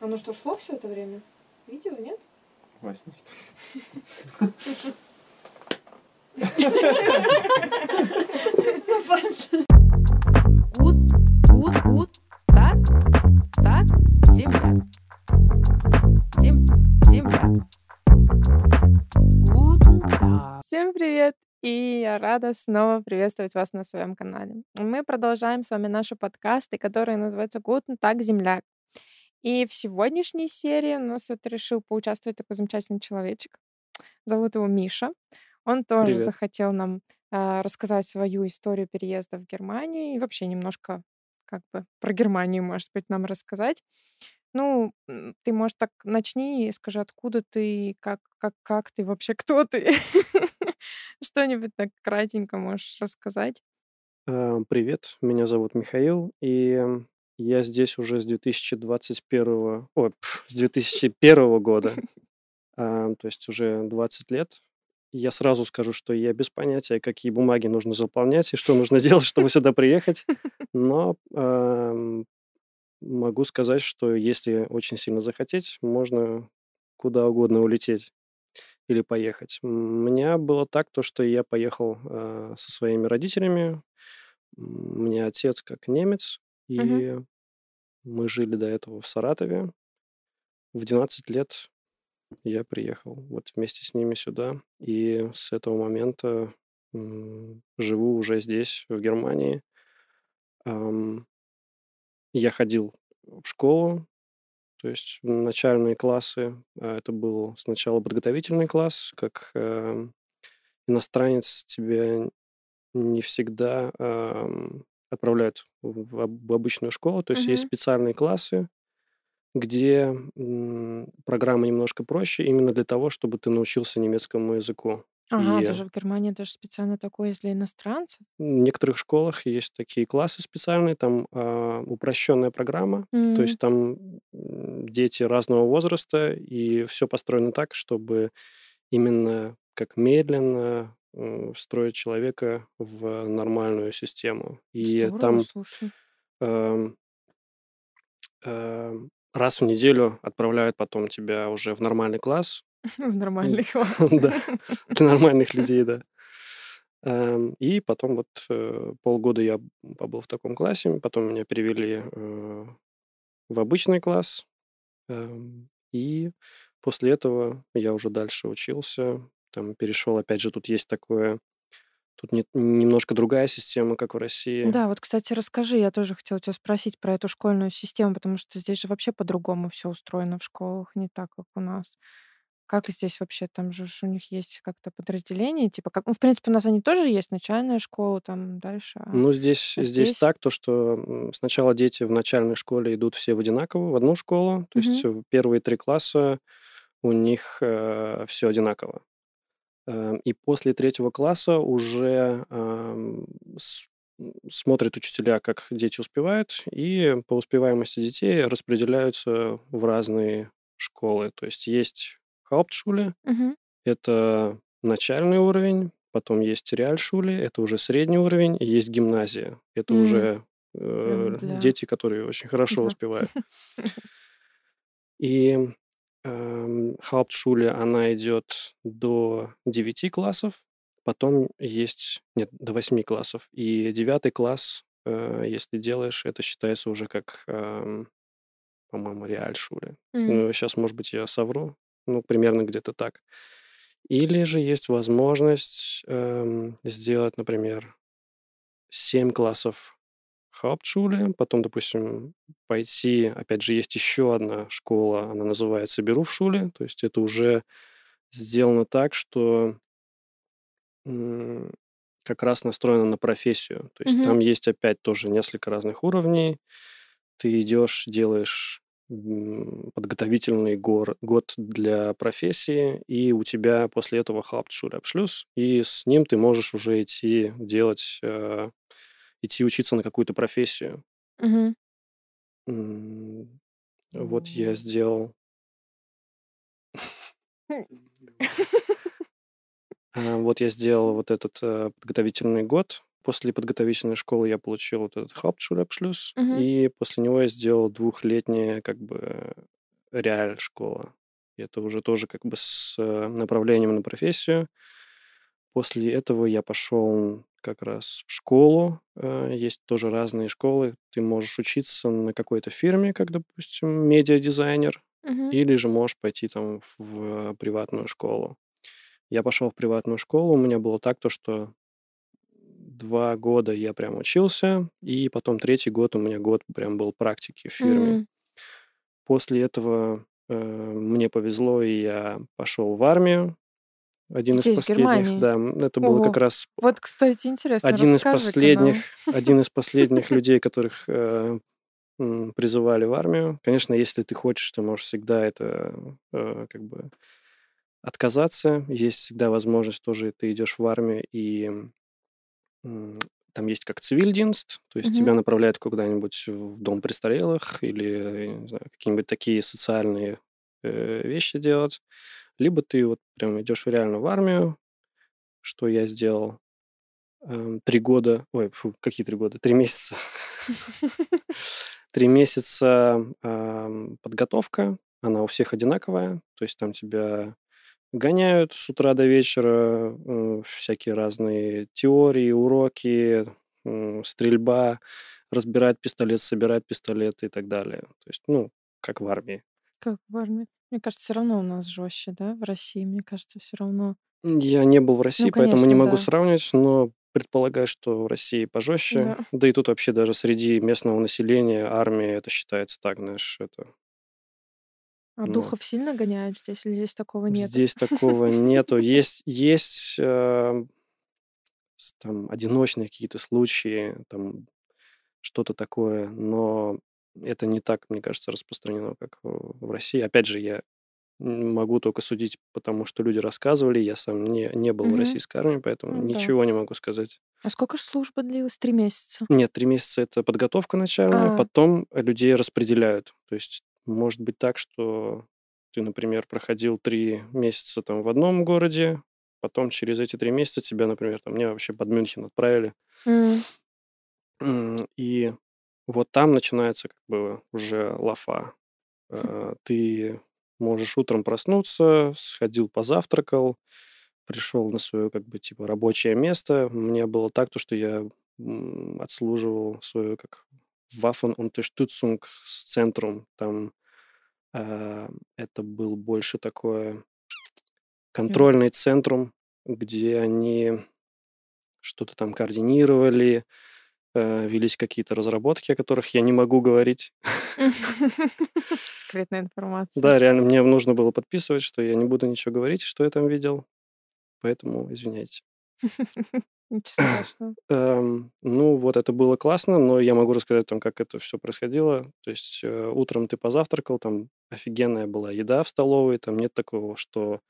Оно что, шло все это время? Видео, нет? Вась, нет. Gut, gut, gut. Tag, Tag, земля. Зем, земля. Guten Tag. Всем привет! И я рада снова приветствовать вас на своем канале. Мы продолжаем с вами наши подкасты, которые называются «Гутен так, земляк». И в сегодняшней серии у нас вот решил поучаствовать такой замечательный человечек. Зовут его Миша. Он тоже Привет. захотел нам а, рассказать свою историю переезда в Германию и вообще немножко как бы про Германию, может быть, нам рассказать. Ну, ты, может, так начни и скажи, откуда ты, как, как, как ты вообще, кто ты? Что-нибудь так кратенько можешь рассказать? А, Привет, меня зовут Михаил, и я здесь уже с 2021, ой, пф, с 2001 года, А, то есть уже 20 лет. Я сразу скажу, что я без понятия, какие бумаги нужно заполнять и что нужно делать, чтобы сюда приехать. Но могу сказать, что если очень сильно захотеть, можно куда угодно улететь или поехать. У меня было так, то, что я поехал а, со своими родителями. У меня отец как немец, и мы жили до этого в Саратове. В 12 лет я приехал вот вместе с ними сюда, и с этого момента живу уже здесь, в Германии. Я ходил в школу, то есть начальные классы. а, Это был сначала подготовительный класс, как эм, иностранец тебя не всегда отправляют в, в об- в обычную школу. То есть есть Мгм. специальные классы, где программа немножко проще, именно для того, чтобы ты научился немецкому языку. Ага, И даже в Германии даже специально такое есть для иностранцев. в некоторых школах есть такие классы специальные, там а, упрощенная программа, то М, есть там дети разного возраста, и все построено так, чтобы именно как медленно встроить человека в нормальную систему. И Здорово, там слушай. эм, эм, раз в неделю отправляют потом тебя уже в нормальный класс. В нормальный класс. Да, для нормальных людей, да. Эм, И потом вот э, полгода я побыл в таком классе, потом меня перевели э, в обычный класс, и после этого я уже дальше учился, там перешел, опять же, тут есть такое, тут не- немножко другая система, как в России. Да, вот, кстати, расскажи, я тоже хотела тебя спросить про эту школьную систему, потому что здесь же вообще по-другому все устроено в школах, не так, как у нас. Как здесь вообще, там же у них есть как-то подразделение, типа как, ну, в принципе, у нас они тоже есть, начальная школа, там дальше, а Ну, здесь, а здесь здесь, так, то, что сначала дети в начальной школе идут все в одинаково, в одну школу, то есть Мгм. в первые три класса у них все одинаково. Эм, И после третьего класса уже ам, с- м, смотрят учителя, как дети успевают, и по успеваемости детей распределяются в разные школы. То есть есть Hauptschule, Мгм. это начальный уровень, потом есть Реальшуле, это уже средний уровень, и есть гимназия. Это М, уже э, для... дети, которые очень хорошо Да. успевают. И эм, Hauptschule, она идет до 9 классов, потом есть, нет, до 8 классов. И девятый класс, э, если делаешь, это считается уже как, эм, по-моему, Реальшуле. М, Ну, сейчас, может быть, я совру, ну, примерно где-то так. Или же есть возможность эм, сделать, например, 7 классов Hauptschule, потом, допустим, пойти, опять же, есть еще одна школа, она называется Berufsschule, то есть это уже сделано так, что как раз настроено на профессию. То есть Мгм. там есть опять тоже несколько разных уровней. Ты идешь, делаешь подготовительный гор- год для профессии, и у тебя после этого Hauptschulabschluss, и с ним ты можешь уже идти делать, э, идти учиться на какую-то профессию. М, Вот я сделал А, Вот я сделал вот этот э, подготовительный год. После подготовительной школы я получил вот этот Hauptschulabschluss, и после него я сделал двухлетнее как бы реаль школа. И это уже тоже как бы с э, направлением на профессию. После этого я пошел как раз в школу. Э, Есть тоже разные школы. Ты можешь учиться на какой-то фирме, как, допустим, медиадизайнер, Мгм. или же можешь пойти там в приватную школу. Я пошел в приватную школу. У меня было так, то, что два года я прям учился, и потом третий год у меня год прям был практики в фирме. М. После этого э, мне повезло, и я пошел в армию. Один из Здесь, в последних, да, это было как раз Вот, кстати, интересно, один из расскажи-ка нам. последних, один из последних людей, которых э, призывали в армию. Конечно, если ты хочешь, ты можешь всегда это э, как бы отказаться. Есть всегда возможность тоже, ты идешь в армию, и м, там есть как цивильдинст, то есть Мгм. тебя направляют куда-нибудь в дом престарелых или, какие-нибудь такие социальные э, вещи делать. Либо ты вот прям идешь реально в армию, что я сделал. Эм, Три года, ой, фу, какие три года? Три месяца. Три месяца ам, подготовка, она у всех одинаковая, то есть там тебя гоняют с утра до вечера, всякие разные теории, уроки, стрельба, разбирать пистолет, собирать пистолет и так далее. То есть, ну, как в армии. Как в армии? Мне кажется, все равно у нас жестче, да, в России, мне кажется, все равно. Я не был в России, Ну, поэтому не конечно, могу да. сравнивать, но предполагаю, что в России пожестче. Да. Да и тут вообще даже среди местного населения армия это считается так, знаешь, это А Ну. духов сильно гоняют здесь или здесь такого нет? Здесь такого нету. Есть, есть э, там одиночные какие-то случаи, там что-то такое, но это не так, мне кажется, распространено, как в в России. Опять же, я могу только судить, потому что люди рассказывали, я сам не, не был в Мгм. российской армии, поэтому Ну да. ничего не могу сказать. А сколько же служба длилась? Три месяца. Нет, три месяца это подготовка начальная, А. потом людей распределяют. То есть может быть так, что ты, например, проходил три месяца там в одном городе, потом через эти три месяца тебя, например, там, меня вообще под Мюнхен отправили. М, И вот там начинается как бы уже лафа. Э, Ты можешь утром проснуться, сходил, позавтракал, пришел на свое как бы типа рабочее место. Меня было так, то, что я отслуживал свою как Waffen-Unterstützung с центром. Там э, это был больше такое контрольный центрум, где они что-то там координировали, э, велись какие-то разработки, о которых я не могу говорить. Секретная информация. Да, реально, мне нужно было подписывать, что я не буду ничего говорить, что я там видел. Поэтому извиняйте. Ничего страшного. Эм, ну, вот это было классно, но я могу рассказать там, как это все происходило. То есть э, утром ты позавтракал, там офигенная была еда в столовой, там нет такого, что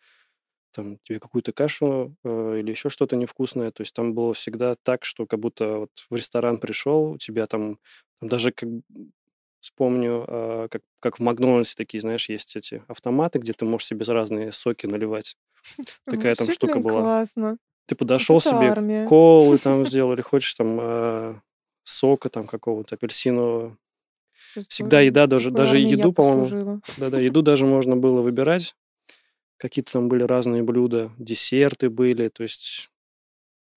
там тебе какую-то кашу э, или еще что-то невкусное. То есть там было всегда так, что как будто вот в ресторан пришел, у тебя там, там даже как вспомню, э, как, как в Макдональдсе такие, знаешь, есть эти автоматы, где ты можешь себе разные соки наливать. Такая там штука была. классно. Ты подошел это себе, колы там сделали, хочешь там э, сока там какого-то апельсинового. Всегда еда, даже, даже еду, по-моему, да-да, еду даже можно было выбирать. Какие-то там были разные блюда, десерты были, то есть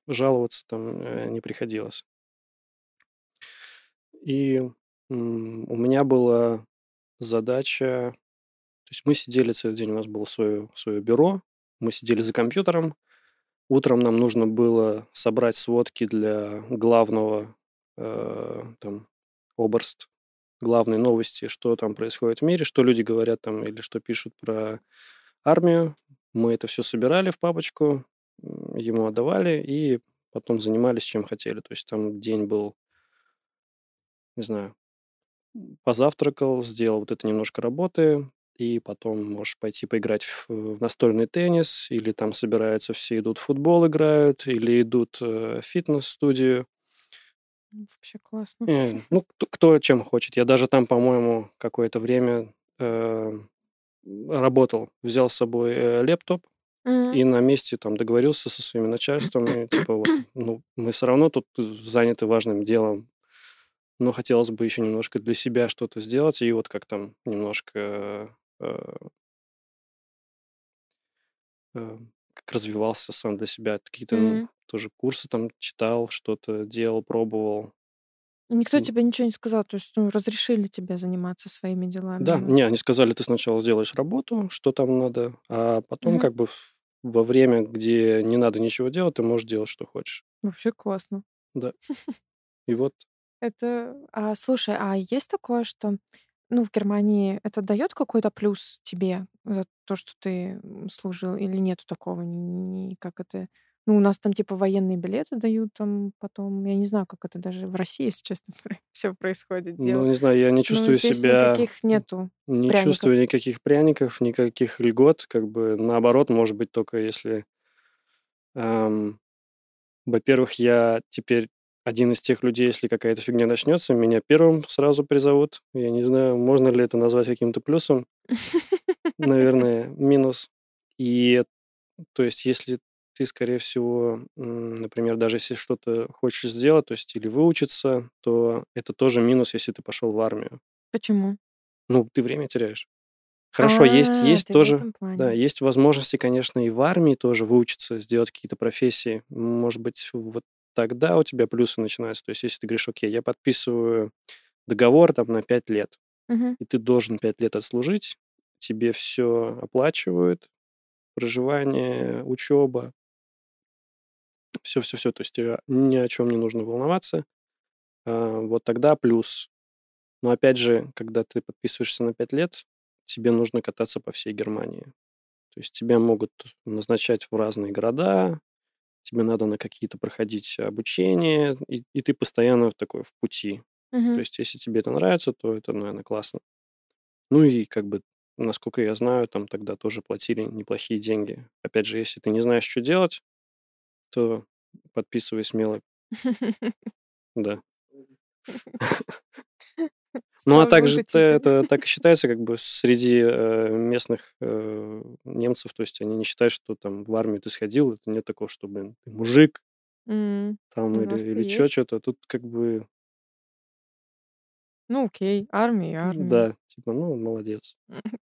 жаловаться там э, не приходилось. И у меня была задача, то есть мы сидели целый день, у нас было свое, свое бюро, мы сидели за компьютером, утром нам нужно было собрать сводки для главного э, там оберст, главной новости, что там происходит в мире, что люди говорят там или что пишут про армию. Мы это все собирали в папочку, ему отдавали и потом занимались чем хотели. То есть там день был, не знаю, позавтракал, сделал вот это немножко работы, и потом можешь пойти поиграть в, в настольный теннис, или там собираются все идут в футбол играют, или идут э, в фитнес-студию. М, Вообще классно. Э, ну, кто, кто чем хочет. Я даже там, по-моему, какое-то время э, работал. Взял с собой э, лептоп М. и на месте там договорился со своим начальством. И, типа, вот, ну, мы все равно тут заняты важным делом, но хотелось бы еще немножко для себя что-то сделать. И вот как там немножко э, э, как развивался сам для себя. Какие-то ну, Мгм. тоже курсы там читал, что-то делал, пробовал. Никто тебе ничего не сказал, то есть, ну, разрешили тебе заниматься своими делами, Да, не, они сказали, ты сначала сделаешь работу, что там надо, а потом Мгм. как бы во время, где не надо ничего делать, ты можешь делать, что хочешь. Вообще классно. Да. И вот Это, а, слушай, а есть такое, что, ну, в Германии это дает какой-то плюс тебе за то, что ты служил, или нету такого? Ни- как это? Ну, у нас там типа военные билеты дают, там потом, я не знаю, как это даже в России, если честно, все происходит Ну, дело. не знаю, я не Но чувствую здесь себя, никаких нету не пряников. чувствую никаких пряников, никаких льгот, как бы наоборот, может быть, только если, ам, во-первых, я теперь один из тех людей, если какая-то фигня начнется, меня первым сразу призовут. Я не знаю, можно ли это назвать каким-то плюсом. Наверное, минус. И, то есть, если ты, скорее всего, например, даже если что-то хочешь сделать, то есть или выучиться, то это тоже минус, если ты пошел в армию. Почему? Ну, ты время теряешь. Хорошо, есть, А, есть в тоже, да, есть возможности, конечно, и в армии тоже выучиться, сделать какие-то профессии. Может быть, вот тогда у тебя плюсы начинаются. То есть, если ты говоришь, окей, я подписываю договор там на 5 лет, Мгм. и ты должен 5 лет отслужить, тебе все оплачивают, проживание, учеба, все-все-все. То есть, тебе ни о чем не нужно волноваться. А, Вот тогда плюс. Но опять же, когда ты подписываешься на 5 лет, тебе нужно кататься по всей Германии. То есть тебя могут назначать в разные города, тебе надо на какие-то проходить обучения, и, и ты постоянно такой в пути. То Мгм. есть если тебе это нравится, то это, наверное, классно. Ну и как бы, насколько я знаю, там тогда тоже платили неплохие деньги. Опять же, если ты не знаешь, что делать, то подписывай смело, да. Ну, а также логотипы. т- это так и считается, как бы среди э, местных э, немцев, то есть они не считают, что там в армию ты сходил, это нет такого, что, блин, ты мужик там или, или есть. что-то. Тут как бы, Ну, окей, армия армия. да, типа, ну, молодец.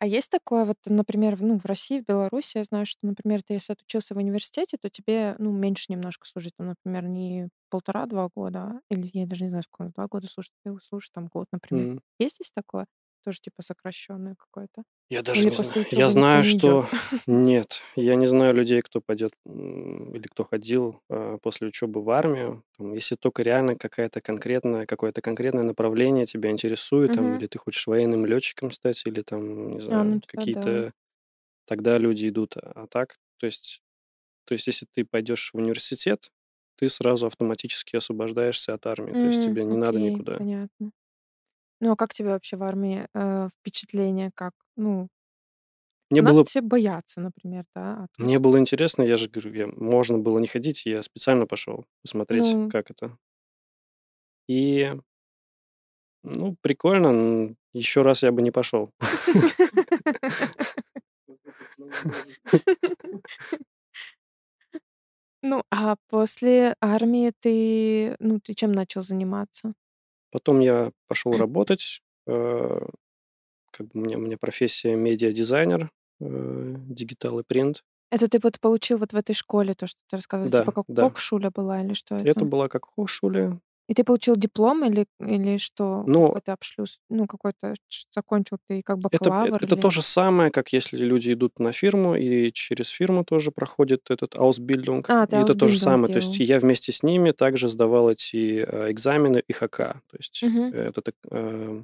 А есть такое вот, например, ну, в России, в Беларуси, я знаю, что, например, ты если отучился в университете, то тебе, ну, меньше немножко служить, там, например, не полтора-два года, а- или я даже не знаю, сколько, два года служить, ты служишь там год, например. М. Есть здесь такое? Тоже типа сокращенное какое-то? Я даже Или не знаю. Я знаю, не идет? что нет. Я не знаю людей, кто пойдет или кто ходил э, после учебы в армию. Там, если только реально какая-то конкретная, какое-то конкретное направление тебя интересует, там, или ты хочешь военным летчиком стать, или там, не А, ну знаю, тогда да. какие-то, тогда люди идут. А так, то есть, то есть, если ты пойдешь в университет, ты сразу автоматически освобождаешься от армии. То есть тебе не надо окей, никуда. понятно. Ну, а как тебе вообще в армии э, впечатление? Как? Ну, Мне у нас было все боятся, например, да, а тут, Мне было интересно, я же говорю, я, можно было не ходить, я специально пошел посмотреть, ну, как это. И, ну, прикольно, еще раз я бы не пошел. ну, а после армии ты, ну, ты чем начал заниматься? Потом я пошел работать, э, как бы у меня, у меня профессия медиа-дизайнер, э, дигитал и принт. Это ты вот получил вот в этой школе, то, что ты рассказывал, типа Да, как да. Кокшуля была или что Это это? была как Хохшуле. И ты получил диплом или, или что? Но Какой-то обшлюз? Ну, какой-то закончил ты как это, это, бакалавр это то или... же самое, как если люди идут на фирму и через фирму тоже проходит этот Ausbildung. А, И это то же самое. То есть делал. я вместе с ними также сдавал эти э, экзамены ИХК. То есть Мгм. э, это так, э,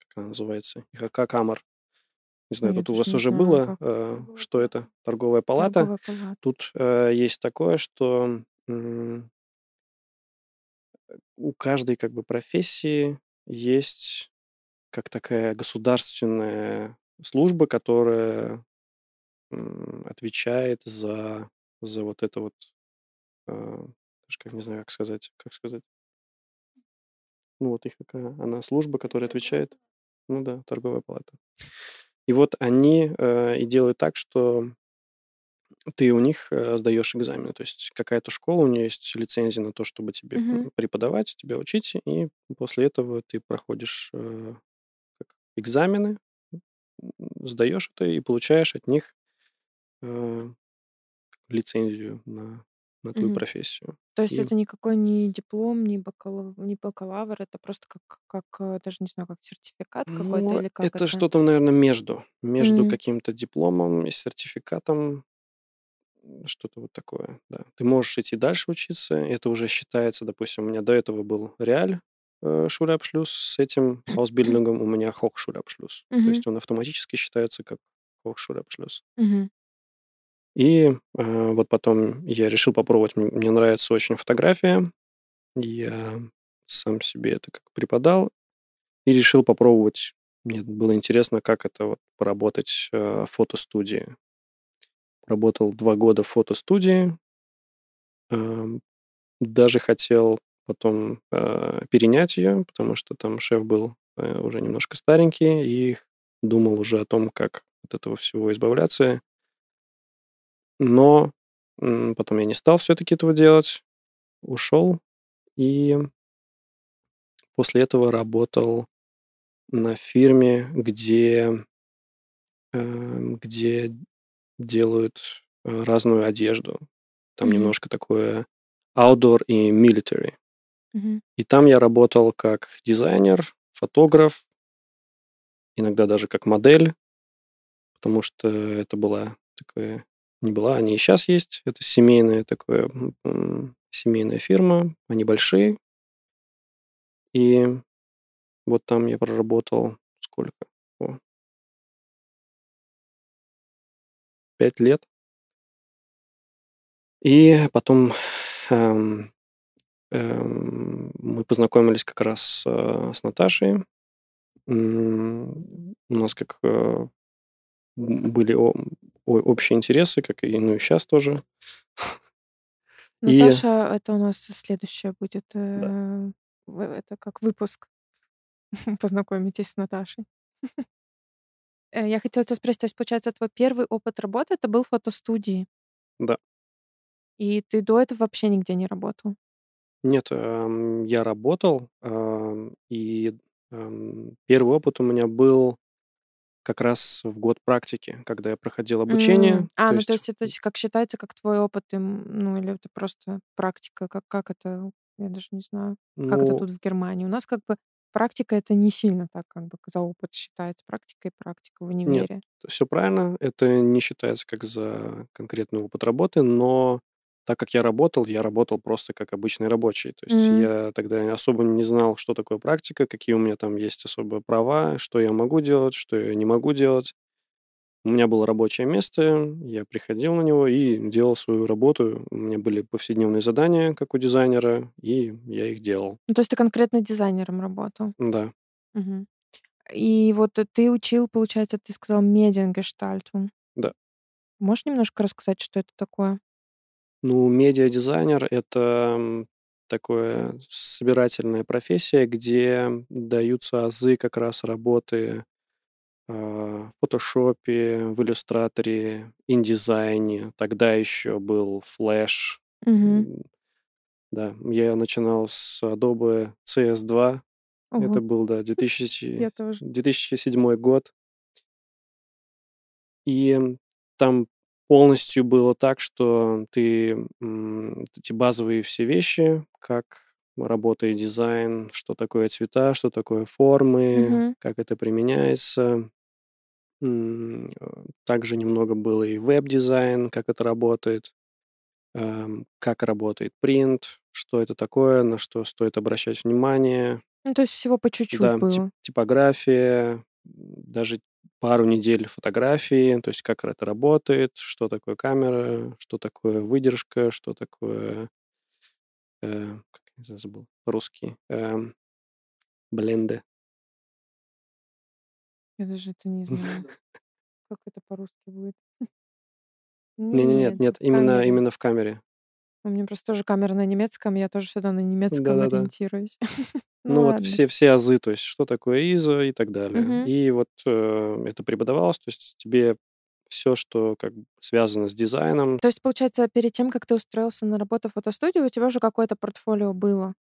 как она называется? ИХК Камер. Не знаю, Я тут у вас уже знаю, было, э, что это? Торговая палата. Торговая палата. Тут э, есть такое, что у каждой как бы профессии есть как такая государственная служба, которая отвечает за, за вот это вот, э, даже как не знаю, как сказать, как сказать. Ну вот их какая, она служба, которая отвечает, ну да, торговая палата. И вот они э, и делают так, что ты у них э, сдаешь экзамены. То есть какая-то школа, у нее есть лицензия на то, чтобы тебе м, преподавать, тебя учить, и после этого ты проходишь э, экзамены, сдаешь это и получаешь от них э, лицензию на, на твою Мгм. профессию. То есть И это никакой не диплом, не бакала не бакалавр, это просто как как, даже не знаю, как сертификат какой-то ну, или как это это? что-то, наверное, между. Между М. каким-то дипломом и сертификатом. Что-то вот такое, да. Ты можешь идти дальше учиться. Это уже считается, допустим, у меня до этого был Реаль э, Schulabschluss, с этим Ausbildung у меня Hochschulabschluss. То Мгм. есть он автоматически считается как Hochschulabschluss. Мгм. И э, вот потом я решил попробовать. Мне, мне нравится очень фотография. Я сам себе это как преподал и решил попробовать. Мне было интересно, как это вот поработать э, в фотостудии. Работал два года в фотостудии. Эм, Даже хотел потом э, перенять ее, потому что там шеф был э, уже немножко старенький и думал уже о том, как от этого всего избавляться. Но потом я не стал все-таки этого делать, ушел и после этого работал на фирме, где, эм, где делают э, разную одежду. Там Мгм. немножко такое outdoor и military. Мгм. И там я работал как дизайнер, фотограф, иногда даже как модель, потому что это была такая, не была, они и сейчас есть, это семейная такое, семейная фирма, они большие. И вот там я проработал сколько? Пять лет. И потом эм, эм, мы познакомились как раз э, с Наташей. М, У нас как э, были о- о- общие интересы, как и ну и сейчас тоже. И Наташа, это у нас следующее будет, да, э, это как выпуск. Познакомитесь с Наташей. Э, я хотела тебя спросить, то есть, получается, твой первый опыт работы- это был в фотостудии, да. и ты до этого вообще нигде не работал? Нет, эм, я работал, эм, и эм, первый опыт у меня был как раз в год практики, когда я проходил обучение. М. А, То ну то есть, есть это как считается, как твой опыт, ну, или это просто практика? Как как это? Я даже не знаю, как это ну, тут в Германии. У нас как бы практика- это не сильно так как бы за опыт считается. Практика и практика в нет, универе. все правильно. Это не считается как за конкретный опыт работы, но так как я работал, я работал просто как обычный рабочий. То есть М. я тогда особо не знал, что такое практика, какие у меня там есть особые права, что я могу делать, что я не могу делать. У меня было рабочее место, я приходил на него и делал свою работу. У меня были повседневные задания, как у дизайнера, и я их делал. Ну, то есть ты конкретно дизайнером работал? Да, Мгм. И вот, э, ты учил, получается, ты сказал, Mediengestalter. да. Можешь немножко рассказать, что это такое? Ну, медиадизайнер– это такое собирательная профессия, где даются азы как раз работы в фотошопе, в иллюстраторе, индизайне. Тогда еще был Flash. М, Да, я начинал с Adobe CS2. Это Ого. был, да, 2000 Я тоже. 2007 год. И там полностью было так, что ты эти базовые все вещи, как работает дизайн, что такое цвета, что такое формы, Мгм. как это применяется. Э, Также немного было и веб-дизайн, как это работает, эм, как работает принт, что это такое, на что стоит обращать внимание. Ну, то есть всего по чуть-чуть Да, тип- было. типография, даже пару недель фотографии, то есть как это работает, что такое камера, что такое выдержка, что такое, э, как я забыл по-русски, эм, бленды. Я даже это не знаю. Как это по-русски будет? Не, не, нет, Нет, именно именно в камере. У меня просто тоже камера на немецком, я тоже всегда на немецком Да-да-да. ориентируюсь. Ну Ну вот все все азы, то есть что такое ISO и так далее. Мгм. И вот э, это преподавалось, то есть тебе все, что как бы связано с дизайном, То есть, получается, перед тем, как ты устроился на работу в фотостудию, у тебя уже какое-то портфолио было?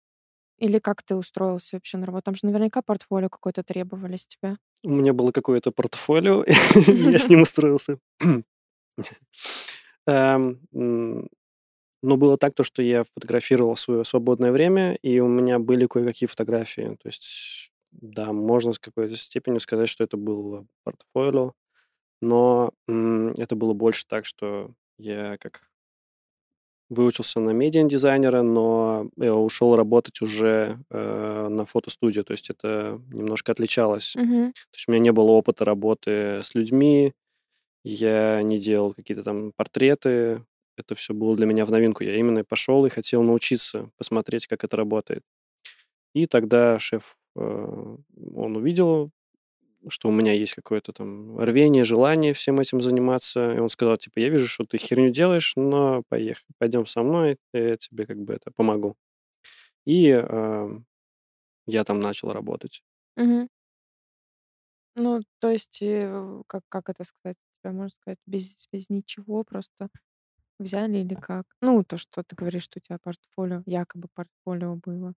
Или как ты устроился вообще на работу? Там же наверняка портфолио какое-то требовали с тебя. У меня было какое-то портфолио, я с ним устроился. Эм, но было так, то, что я фотографировал свое свободное время, и у меня были кое-какие фотографии. То есть, да, можно с какой-то степенью сказать, что это было портфолио, но это было больше так, что я как выучился на медиа-дизайнера, но я ушел работать уже э, на фотостудию, то есть это немножко отличалось. Мгм. То есть у меня не было опыта работы с людьми, я не делал какие-то там портреты, это все было для меня в новинку. Я именно пошел и хотел научиться, посмотреть, как это работает. И тогда шеф, э, он увидел, что у меня есть какое-то там рвение, желание всем этим заниматься. И он сказал, типа, я вижу, что ты херню делаешь, но поехали, пойдем со мной, я тебе как бы это помогу. И э, я там начал работать. Мгм. Ну, то есть, э, как, как это сказать? Тебя можно сказать, без, без ничего просто взяли или как? Ну, то, что ты говоришь, что у тебя портфолио, якобы портфолио было.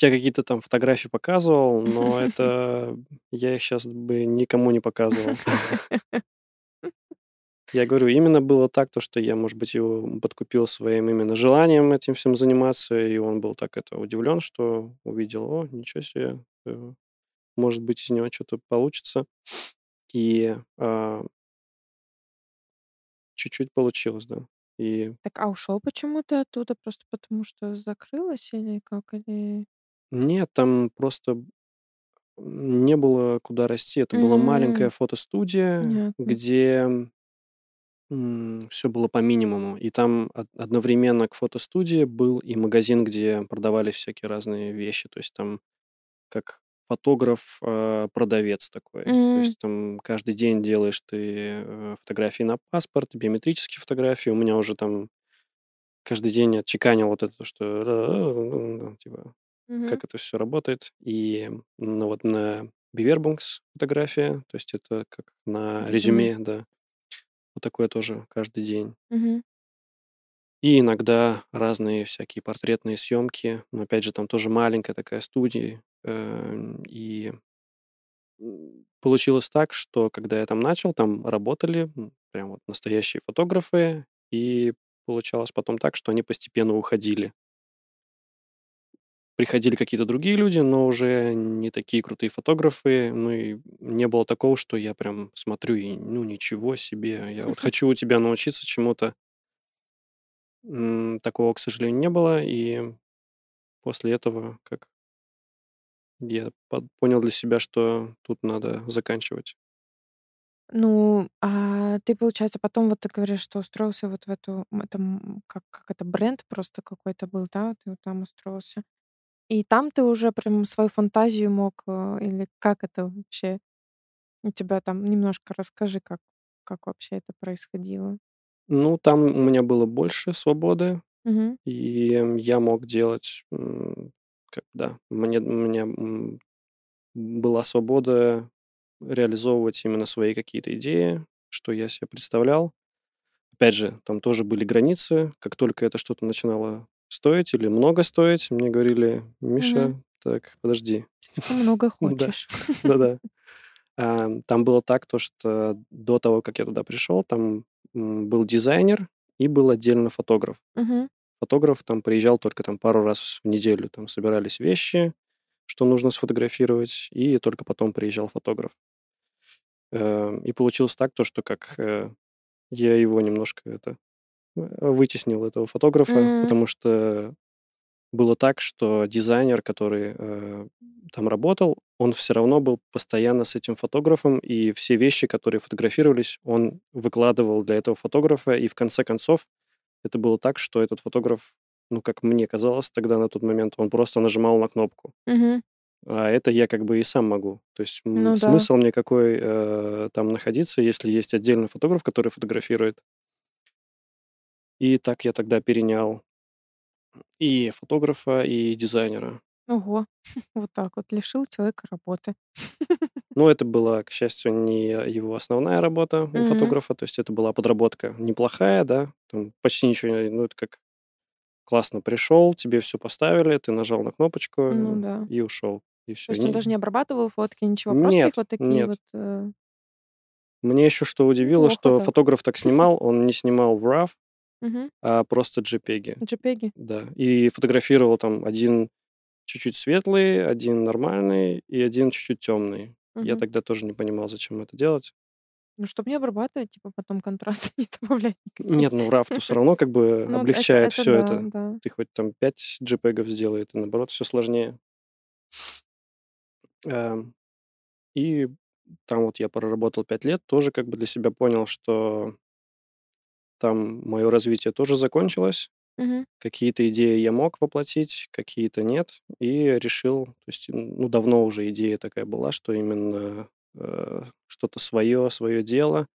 Я какие-то там фотографии показывал, но это я их сейчас бы никому не показывал. Я говорю, именно было так, то, что я, может быть, его подкупил своим именно желанием этим всем заниматься, и он был так это удивлен, что увидел, о, ничего себе, э, может быть, из него что-то получится. И а, чуть-чуть получилось, да. И Так, а ушел почему ты оттуда? Просто потому что закрылось или как? Или... нет, там просто не было куда расти. Это была маленькая М, фотостудия, Понятно. где все было по минимуму. И там од- одновременно к фотостудии был и магазин, где продавались всякие разные вещи. То есть там как фотограф-продавец такой. То М, есть там каждый день делаешь ты э, фотографии на паспорт, биометрические фотографии. У меня уже там каждый день отчеканил вот это, что э, типа мгм, как это все работает. И ну, вот на Бивербанкс фотография, то есть это как на Резюме. резюме, да. Вот такое тоже каждый день. Мгм. И иногда разные всякие портретные съемки. Но опять же, там тоже маленькая такая студия. эм, И получилось так, что когда я там начал, там работали прям вот настоящие фотографы. И получалось потом так, что они постепенно уходили. Приходили какие-то другие люди, но уже не такие крутые фотографы. Ну и не было такого, что я прям смотрю и, ну, ничего себе, я вот хочу у тебя научиться чему-то. Такого, к сожалению, не было. И после этого как я понял для себя, что тут надо заканчивать. Ну, а ты, получается, потом вот ты говоришь, что устроился вот в эту, это, как, как это, бренд просто какой-то был, да, ты вот там устроился. И там ты уже прям свою фантазию мог, э, или как это вообще у тебя там, немножко расскажи, как, как вообще это происходило. Ну, там у меня было больше свободы, Мгм. и я мог делать, м, как, да, мне, у меня м, была свобода реализовывать именно свои какие-то идеи, что я себе представлял. Опять же, там тоже были границы. Как только это что-то начинало стоить или много стоить, мне говорили. Миша, так, подожди. Слишком много хочешь. да-да. Там было так, то, что до того, как я туда пришел, там был дизайнер и был отдельно фотограф. Фотограф там приезжал только там пару раз в неделю, там собирались вещи, что нужно сфотографировать, и только потом приезжал фотограф. Э, И получилось так, то, что как э, я его немножко это вытеснил, этого фотографа, М, потому что было так, что дизайнер, который э, там работал, он все равно был постоянно с этим фотографом, и все вещи, которые фотографировались, он выкладывал для этого фотографа, и в конце концов это было так, что этот фотограф, ну, как мне казалось тогда на тот момент, он просто нажимал на кнопку. мгм. А это я как бы и сам могу. То есть Ну да. смысл мне какой э, там находиться, если есть отдельный фотограф, который фотографирует. И так я тогда перенял и фотографа, и дизайнера. Ого. Вот так вот лишил человека работы. Но это была, к счастью, не его основная работа у фотографа, то есть это была подработка неплохая, да, там почти ничего, не- ну это как классно пришел, тебе все поставили, ты нажал на кнопочку Ну да. и ушел. И То все. есть он даже не обрабатывал фотки, ничего, просто их Нет, вот такие нет. вот... э, Мне еще что удивило, Неплохо что так. фотограф так снимал, он не снимал в RAW, а просто JPEG. JPEG. Да. И фотографировал там один чуть-чуть светлый, один нормальный и один чуть-чуть темный. Я Мгм. тогда тоже не понимал, зачем это делать. Ну, чтобы не обрабатывать, типа потом контраст не добавлять никакие. Нет, ну RAW-то все равно как бы Ну, облегчает это все да, это. да. Ты хоть там 5 JPEG сделай, это наоборот все сложнее. Эм, И там вот я проработал 5 лет, тоже как бы для себя понял, что там мое развитие тоже закончилось. Мгм. Какие-то идеи я мог воплотить, какие-то нет. И решил, то есть, ну, давно уже идея такая была, что именно э, что-то свое, свое дело.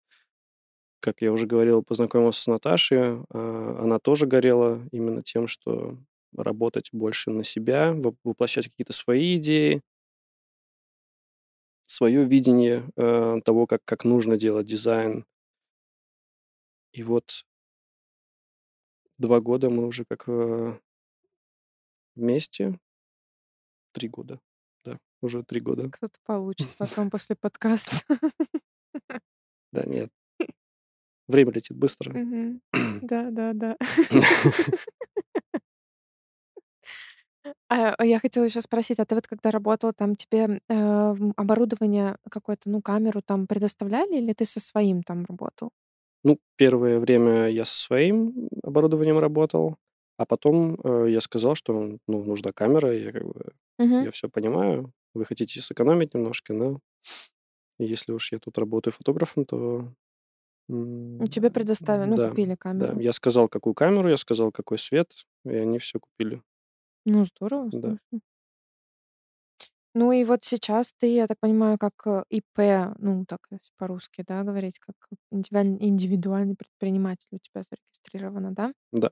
Как я уже говорил, познакомился с Наташей. а, Она тоже горела именно тем, что работать больше на себя, воп- воплощать какие-то свои идеи, свое видение э, того, как, как нужно делать дизайн. И вот два года мы уже как э, вместе. Три года. Да, уже три года. Кто-то получит потом после подкаста. Да, нет. Время летит быстро. Да, да, да. А, а я хотела еще спросить, а ты вот когда работал, там тебе э, оборудование какое-то, ну, камеру там предоставляли, или ты со своим там работал? Ну, первое время я со своим оборудованием работал, а потом э, я сказал, что ну, нужна камера, я, как бы, Мгм. я все понимаю, вы хотите сэкономить немножко, но если уж я тут работаю фотографом, то... Ну, Тебе предоставили, ну, Да, купили да. камеру. Я сказал, какую камеру, я сказал, какой свет, и они все купили. Ну, здорово, Да. слушай. Ну и вот сейчас ты, я так понимаю, как э, ИП, ну, так если по-русски, да, говорить, как индивидуаль- индивидуальный предприниматель у тебя зарегистрировано, да? Да.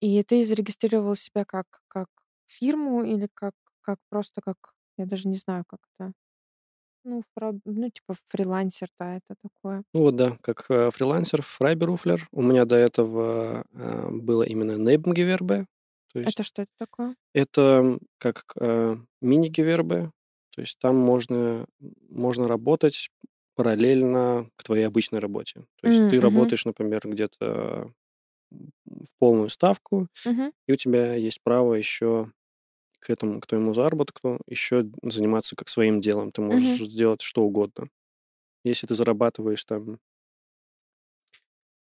И ты зарегистрировал себя как, как фирму или как, как просто как, я даже не знаю, как это, ну, фра- ну, типа фрилансер, да, это такое. Ну вот да, как э, фрилансер, фрайберуфлер. У меня до этого э, было именно Nebengewerbe, то есть Это что это такое? Это как э, мини-гевербе, то есть там можно, можно работать параллельно к твоей обычной работе. То есть М, ты работаешь, например, где-то в полную ставку, мгм, и у тебя есть право еще к этому, к твоему заработку, еще заниматься как своим делом. Ты можешь сделать что угодно. Если ты зарабатываешь там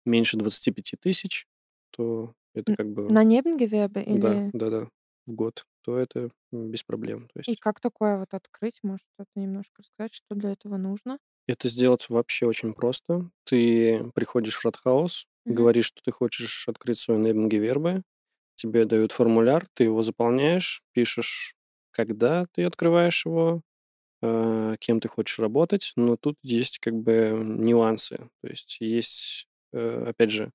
меньше 25 тысяч, то это как бы На Небенгевебе Да, или... да, да, в год, то это без проблем. То И есть как такое вот открыть? Может, это немножко рассказать, что для этого нужно? это сделать вообще очень просто. Ты приходишь в Радхаус, Мгм, говоришь, что ты хочешь открыть свой Небенгевербе, тебе дают формуляр, ты его заполняешь, пишешь, когда ты открываешь его, э, кем ты хочешь работать, но тут есть как бы нюансы. То есть есть, э, опять же,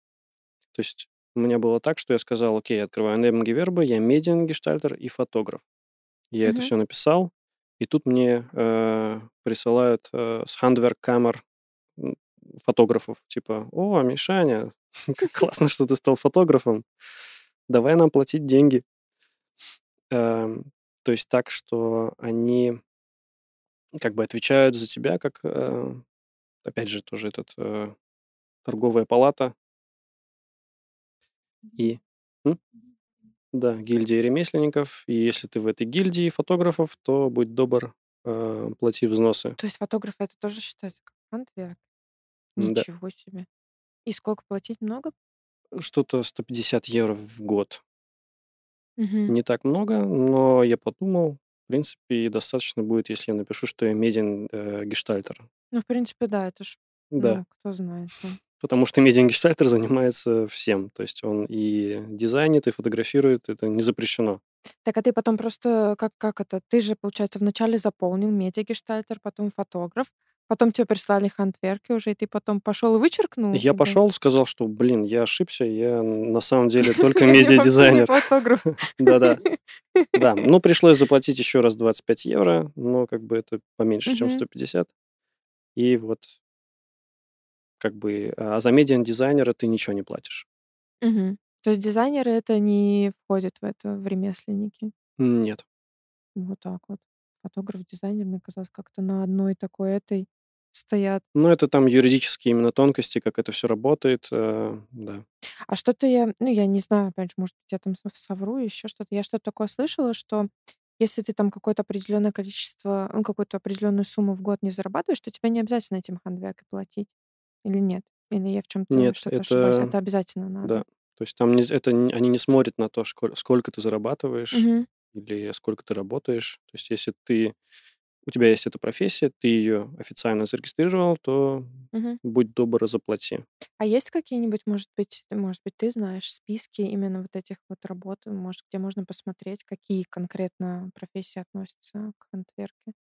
то есть у меня было так, что я сказал, окей, я открываю Небенгевербе, я медиангештальтер и фотограф. Я это мгм. все написал, и тут мне э, присылают э, с м, фотографов, типа, о, Мишаня, как классно, что ты стал фотографом, давай нам платить деньги. Эм, То есть так, что они как бы отвечают за тебя, как, э, опять же, тоже этот э, торговая палата и м, да, гильдия ремесленников. И если ты в этой гильдии фотографов, то будь добр, э, плати взносы. То есть фотограф это тоже считается как? Да. Ничего себе. И сколько платить? Много? Что-то 150 евро в год. Мгм. Не так много, но я подумал, в принципе, достаточно будет, если я напишу, что я медиан э, гештальтер. Ну, в принципе, да, это ж, Да, ну, кто знает. да. Потому что медиан гештальтер занимается всем. То есть он и дизайнит, и фотографирует, это не запрещено. Так, а ты потом просто, как, как это, ты же, получается, вначале заполнил медиагештальтер, потом фотограф, потом тебе прислали хантверки уже, и ты потом пошел и вычеркнул? Я или- пошел, сказал, что, блин, я ошибся, я на самом деле только медиадизайнер. фотограф. Да-да. Да, ну пришлось заплатить еще раз 25 евро, но как бы это поменьше, чем Мгм. 150. И вот как бы, а за медиан-дизайнера ты ничего не платишь. Мгм. То есть дизайнеры это не входят в это, в ремесленники? Нет. Вот так вот. Фотограф, дизайнер, мне казалось, как-то на одной такой этой стоят. Ну, это там юридические именно тонкости, как это все работает, э, да. А что-то я, ну, я не знаю, опять же, может быть, я там сов- совру, еще что-то. Я что-то такое слышала, что если ты там какое-то определенное количество, ну, какую-то определенную сумму в год не зарабатываешь, то тебе не обязательно этим хандверк платить. Или нет? Или я в чем-то Нет, что-то ошибаюсь? это Это обязательно надо. да. То есть там не это они не смотрят на то, шко сколько ты зарабатываешь Мгм. или сколько ты работаешь. То есть если ты у тебя есть эта профессия, ты ее официально зарегистрировал, то Мгм. будь добр, заплати. А есть какие-нибудь, может быть, может быть, ты знаешь списки именно вот этих вот работ, может, где можно посмотреть, какие конкретно профессии относятся к хандверке?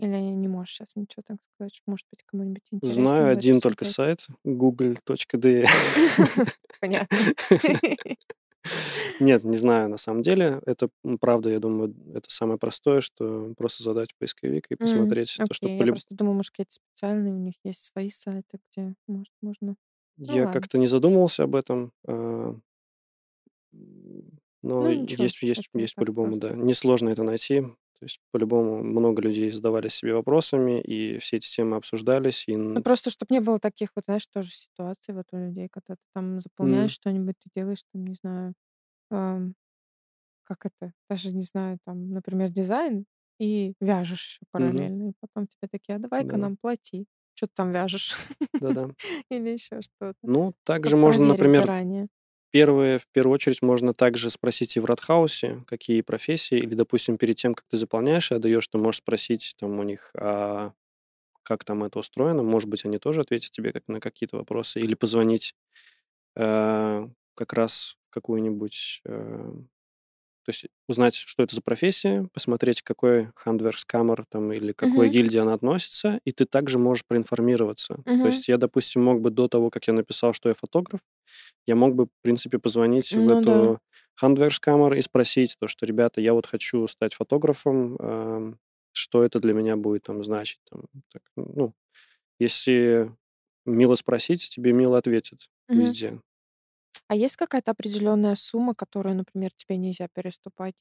Или не можешь сейчас ничего так сказать? Может быть, кому-нибудь интересно Знаю один только сайт google.de. Понятно. Нет, не знаю на самом деле. Это, правда, я думаю, это самое простое, что просто задать поисковик и посмотреть то, что Окей, по я просто думаю, может, какие-то специальные у них есть свои сайты, где, может, можно. Ну Я как-то не задумывался об этом. а, Но Ну ничего, есть, есть, есть по-любому, да. Несложно это найти. То есть по-любому много людей задавались себе вопросами, и все эти темы обсуждались. И Ну просто, чтобы не было таких вот, знаешь, тоже ситуаций вот у людей, когда ты там заполняешь м, что-нибудь, ты делаешь, там, не знаю, ам, как это, даже не знаю, там, например, дизайн, и вяжешь еще параллельно, и потом тебе такие, а давай-ка да, нам плати, что ты там вяжешь, да-да. или еще что-то, Ну, чтобы также можно, например, заранее. Первое, в первую очередь можно также спросить и в Радхаусе, какие профессии, или, допустим, перед тем, как ты заполняешь и отдаешь, ты можешь спросить там у них, а как там это устроено. Может быть, они тоже ответят тебе как на какие-то вопросы. Или позвонить э, как раз какую-нибудь... э, то есть узнать, что это за профессия, посмотреть, какой хандверкскамер там или какой Мгм, гильдии она относится, и ты также можешь проинформироваться. То мгм. есть я, допустим, мог бы до того, как я написал, что я фотограф, я мог бы, в принципе, позвонить в Ну да. эту хандверкскамер и спросить то, что, ребята, я вот хочу стать фотографом, эм, что это для меня будет там значить. Там, так, ну, если мило спросить, тебе мило ответят Мгм. везде. А есть какая-то определенная сумма, которую, например, тебе нельзя переступать?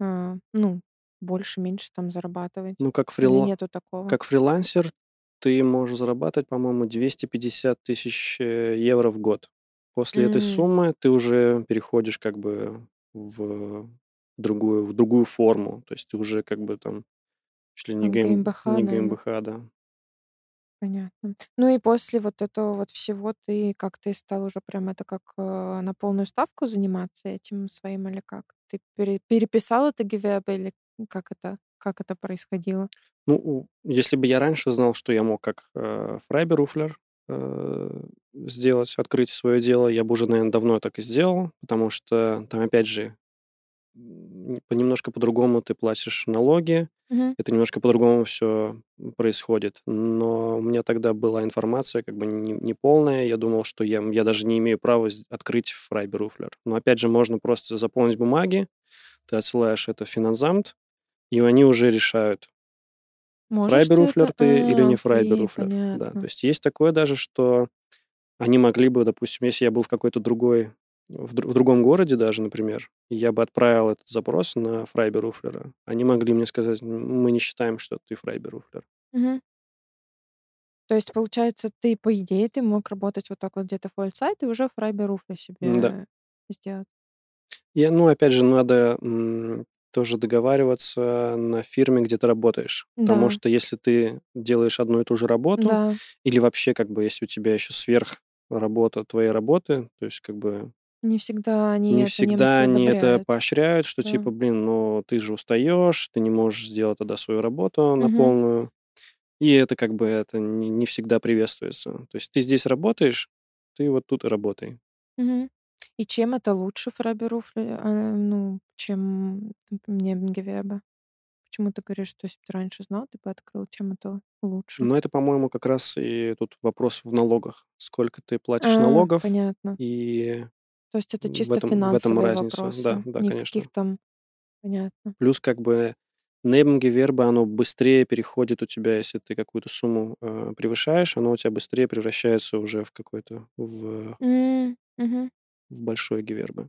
А, ну, больше, меньше там зарабатывать? Ну, как, Или фрила... нету такого? как фрилансер ты можешь зарабатывать, по-моему, 250 тысяч э, евро в год. После этой М, суммы ты уже переходишь как бы в другую, в другую форму. То есть ты уже как бы там чуть ли не, гейм, GmbH, не наверно. GmbH, да. Понятно. Ну и после вот этого вот всего ты как ты стал уже прям это как, э, на полную ставку заниматься этим своим или как? Ты пере переписал это Gewerbe или как это как это происходило? Ну, если бы я раньше знал, что я мог как э, Freiberufler э, сделать, открыть свое дело, я бы уже, наверное, давно так и сделал, потому что там, опять же, немножко по-другому ты платишь налоги, Мгм. это немножко по-другому все происходит. Но у меня тогда была информация как бы не, не полная, я думал, что я, я даже не имею права открыть фрайберуфлер. Но, опять же, можно просто заполнить бумаги, ты отсылаешь это в финансамт, и они уже решают, ты фрайберуфлер это? ты или А, не фрайберуфлер. Да, то есть есть такое даже, что они могли бы, допустим, если я был в какой-то другой, в, дру- в другом городе даже, например, я бы отправил этот запрос на фрайберуфлера, они могли мне сказать, «М, мы не считаем, что ты фрайберуфлер. Мгм. То есть, получается, ты, по идее, ты мог работать вот так вот где-то фольцайт и уже фрайберуфля Да. себе сделать. И, ну, опять же, надо м, тоже договариваться на фирме, где ты работаешь. Потому Да, что если ты делаешь одну и ту же работу, да. или вообще, как бы, если у тебя еще сверх работа твоей работы, то есть, как бы, Не всегда они Не это всегда немцы они это поощряют, что Да. типа, блин, ну ты же устаешь, ты не можешь сделать тогда свою работу на Мгм. полную. И это как бы это не, не всегда приветствуется. То есть ты здесь работаешь, ты вот тут и работай. Мгм. И чем это лучше фрайберуфля, а, ну, чем Nebengewerbe? Почему ты говоришь, что если бы ты раньше знал, ты бы открыл? Чем это лучше? Но это, по-моему, как раз и тут вопрос в налогах. Сколько ты платишь А, налогов, понятно. и То есть это в чисто этом, в этом финансовые разница. Да, вопросы, да, никаких конечно. там Понятно. Плюс как бы Nebengewerbe, оно быстрее переходит у тебя, если ты какую-то сумму э, превышаешь, оно у тебя быстрее превращается уже в какой-то в мгм. в большой Гивербы.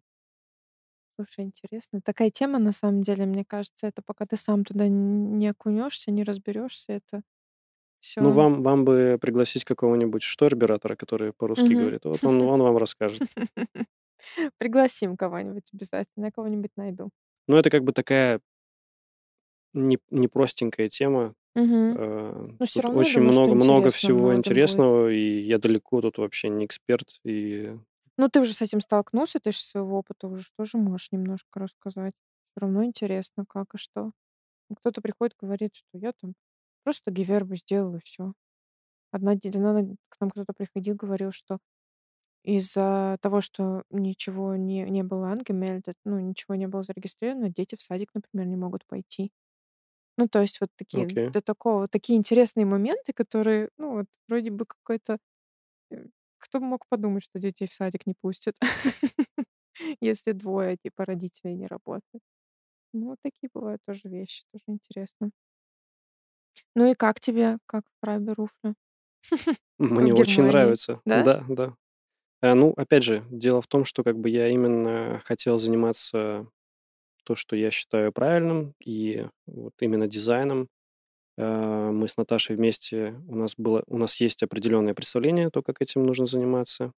Слушай, интересно. Такая тема, на самом деле, мне кажется, это пока ты сам туда не окунешься, не разберешься, это Ну, все. вам, вам бы пригласить какого-нибудь шторбератора, который по-русски говорит. Вот он, он вам расскажет. Пригласим кого-нибудь обязательно, я кого-нибудь найду. Но это как бы такая не, непростенькая тема. Мгм. Э, Но все равно, очень думаю, много, много всего многим будет. интересного, и я далеко тут вообще не эксперт. И Ну, ты уже с этим столкнулся, ты же своего опыта уже тоже можешь немножко рассказать. Все равно интересно, как и что. Ну, Кто-то приходит, говорит, что я там просто гивербу сделал и все. Одна одна- к нам кто-то приходил, говорил, что из-за того, что ничего не, не было ангемельдет, ну, ничего не было зарегистрировано, дети в садик, например, не могут пойти. Ну, то есть вот такие, окей. до такого, такие интересные моменты, которые, ну, вот вроде бы какой-то... э, Кто бы мог подумать, что детей в садик не пустят, если двое, типа, родителей не работают. Ну, такие бывают тоже вещи, тоже интересно. Ну и как тебе, как в в Мне очень нравится. Да? Да, да. Э, Ну, опять же, дело в том, что как бы я именно хотел заниматься то, что я считаю правильным, и вот именно дизайном. Э, Мы с Наташей вместе, у нас было, у нас есть определенное представление, то, как этим нужно заниматься.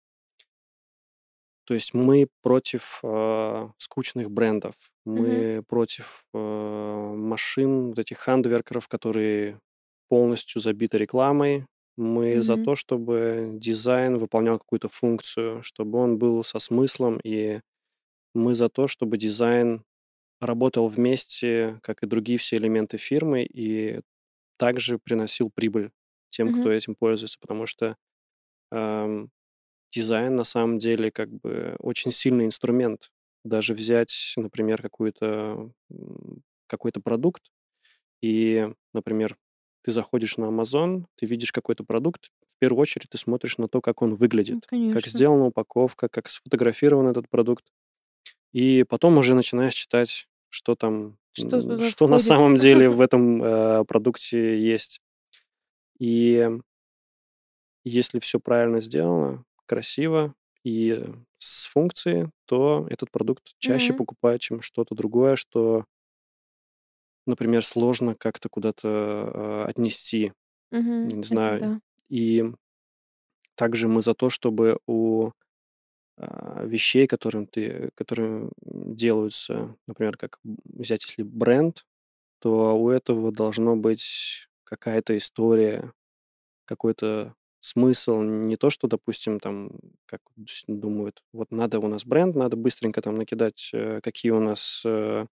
То есть мы против э, скучных брендов, мы против э, машин, вот этих хандверкеров, которые полностью забиты рекламой. Мы за Мгм. то, чтобы дизайн выполнял какую-то функцию, чтобы он был со смыслом, и мы за то, чтобы дизайн работал вместе, как и другие все элементы фирмы, и также приносил прибыль тем, кто Мгм. этим пользуется, потому что ам, дизайн на самом деле как бы очень сильный инструмент. Даже взять, например, какую-то, какой-то продукт, и, например, ты заходишь на Amazon, ты видишь какой-то продукт, в первую очередь ты смотришь на то, как он Ну, выглядит, как конечно. сделана упаковка, как сфотографирован этот продукт, и потом уже начинаешь читать, что там, Что что на самом деле в этом э, продукте есть. И если все правильно сделано, красиво и с функцией, то этот продукт чаще Мгм. покупают, чем что-то другое, что, например, сложно как-то куда-то э, отнести, Мгм. не знаю. да. И также мы за то, чтобы у а, вещей, которым ты, которые делаются, например, как взять если бренд, то у этого должно быть какая-то история, какой-то смысл. Не то, что, допустим, там, как думают, вот надо у нас бренд, надо быстренько там накидать, э, какие у нас, э,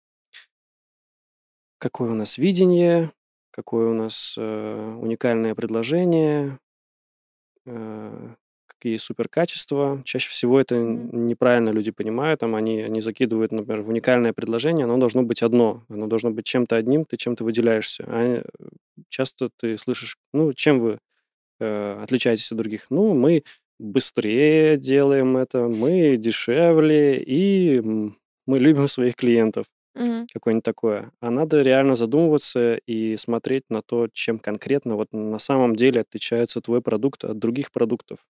какое у нас видение, какое у нас э, уникальное предложение, э, какие супер качества. Чаще всего это неправильно люди понимают. Там они, они закидывают, например, в уникальное предложение, оно должно быть одно. Оно должно быть чем-то одним, ты чем-то выделяешься. А э, часто ты слышишь, ну, чем вы э, отличаетесь от других? Ну, мы быстрее делаем это, мы дешевле, и мы любим своих клиентов. Мгм. Какое-нибудь такое. А надо реально задумываться и смотреть на то, чем конкретно вот на самом деле отличается твой продукт от других продуктов.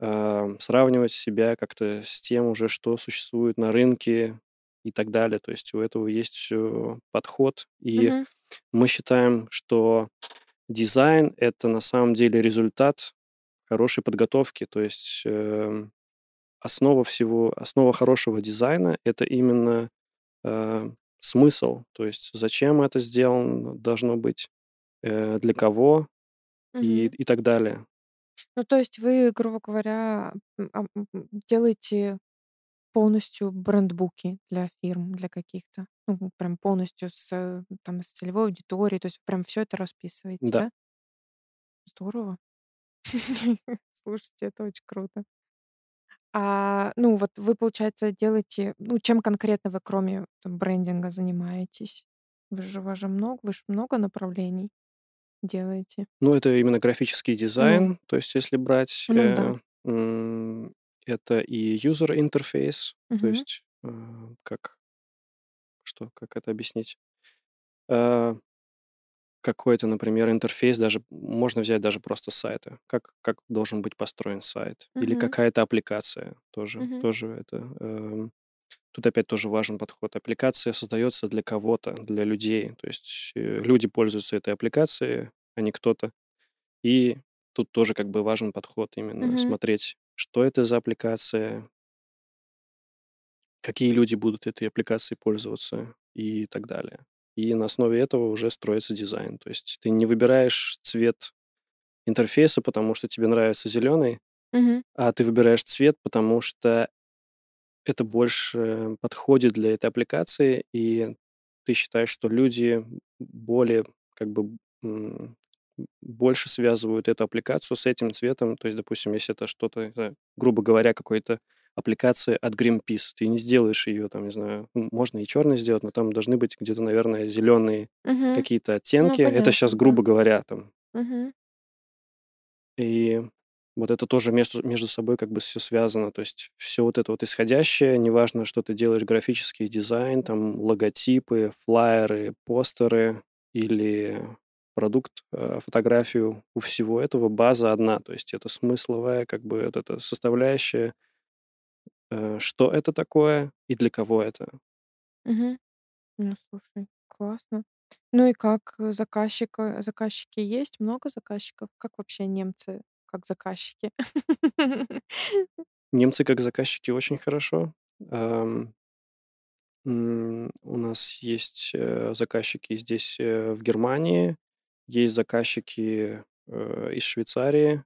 А, Сравнивать себя как-то с тем уже, что существует на рынке и так далее. То есть у этого есть э, подход. И Мгм. мы считаем, что дизайн— это на самом деле результат хорошей подготовки. То есть эм, основа всего, основа хорошего дизайна— это именно э, смысл. То есть зачем это сделано должно быть, э, для кого и, Мгм. и так далее. Ну, то есть вы, грубо говоря, делаете полностью брендбуки для фирм, для каких-то. Ну, прям полностью с, э, там, с целевой аудиторией. То есть прям все это расписываете, Да. да? Здорово. Слушайте, это очень круто. А, ну, вот вы, получается, делаете... Ну, чем конкретно вы, кроме там, брендинга, занимаетесь? Вы же, у вас же много, вы же много направлений делаете. Ну, это именно графический Ну, дизайн. То есть если брать, ну да. э, это и user interface, то Мгм. есть э, как, что, как это объяснить? Э, какой-то, например, интерфейс, даже можно взять даже просто с сайта. Как, как должен быть построен сайт. Или Мгм. какая-то аппликация тоже. Мгм. Тоже это... эм, Тут опять тоже важен подход. Аппликация создается для кого-то, для людей. То есть э, люди пользуются этой аппликацией, а не кто-то. И тут тоже как бы важен подход именно Мгм. смотреть, что это за аппликация, какие люди будут этой аппликацией пользоваться и так далее. И на основе этого уже строится дизайн. То есть ты не выбираешь цвет интерфейса, потому что тебе нравится зеленый, Мгм. а ты выбираешь цвет, потому что это больше подходит для этой аппликации, и ты считаешь, что люди более как бы больше связывают эту аппликацию с этим цветом. То есть, допустим, если это что-то, грубо говоря, какой-то аппликация от Greenpeace, ты не сделаешь ее, там, не знаю, можно и черный сделать, но там должны быть где-то, наверное, зеленые Мгм. какие-то Ну, оттенки. Это сейчас, грубо говоря, там. Мгм. И вот это тоже между, между собой как бы все связано. То есть все вот это вот исходящее, неважно, что ты делаешь, графический дизайн, там логотипы, флаеры, постеры или продукт, э, фотографию, у всего этого база одна. То есть это смысловая как бы вот эта составляющая, что это такое и для кого это. Мгм. Ну, слушай, классно. Ну и как э, заказчика, заказчики есть? Много заказчиков? Как вообще немцы как заказчики? Немцы как заказчики очень хорошо. У нас есть э, заказчики здесь, э, в Германии, есть заказчики э, из Швейцарии,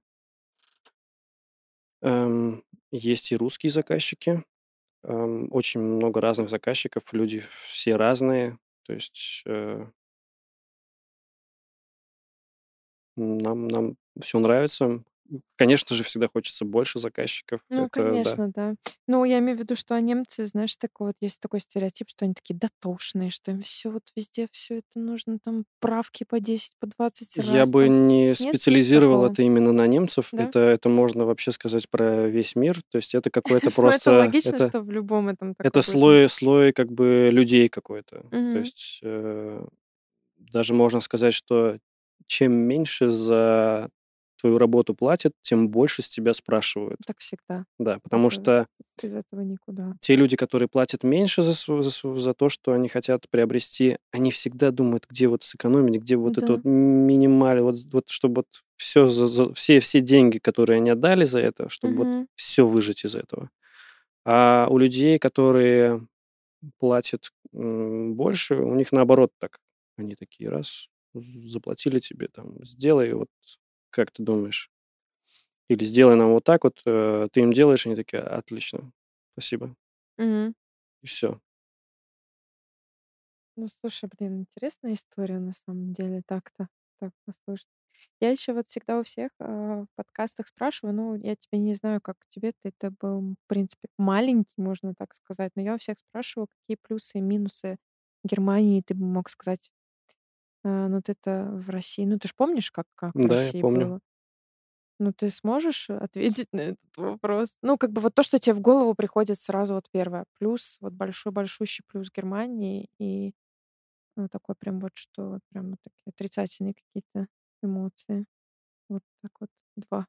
есть и русские заказчики. Ам, Очень много разных заказчиков, люди все разные. То есть э, нам, нам все нравится. Конечно же, всегда хочется больше заказчиков. Ну, Это да. конечно, да. Ну, я имею в виду, что а немцы, знаешь, такой вот есть такой стереотип, что они такие дотошные, что им все вот везде все это нужно, там правки по 10, по 20 Я раз бы там. не Нет, специализировал такого, это именно на немцев. да? Это, это можно вообще сказать про весь мир. То есть это какой-то Ну, это просто... логично, Это, что в любом этом это слой, слой как бы людей какой-то. То есть э, даже можно сказать, что чем меньше за твою работу платят, тем больше с тебя спрашивают. Так всегда. Да, потому Это что без этого никуда. те люди, которые платят меньше за, за, за то, что они хотят приобрести, они всегда думают, где вот сэкономить, где вот это Да. вот минималь, вот, вот чтобы вот все, за, все, все деньги, которые они отдали за это, чтобы вот Мгм. все выжить из этого. А у людей, которые платят больше, у них наоборот так. Они такие, раз, заплатили тебе, там, сделай вот, как ты думаешь, или сделай нам вот так вот, э, ты им делаешь, они такие, отлично, спасибо. Мгм. И все. Ну, слушай, блин, интересная история на самом деле так-то, так послушать. Я еще вот всегда у всех в подкастах спрашиваю, ну, я тебе не знаю, как тебе ты это был, в принципе, маленький, можно так сказать, но я у всех спрашиваю, какие плюсы и минусы Германии ты бы мог сказать, вот это в России. Ну, ты же помнишь, как, как в Да, я России помню. было? Ну, ты сможешь ответить на этот вопрос? Ну, как бы вот то, что тебе в голову приходит сразу вот первое. Плюс, вот большой-большущий плюс Германии и ну, такой прям вот, что вот прям вот такие отрицательные какие-то эмоции. Вот так вот. Два.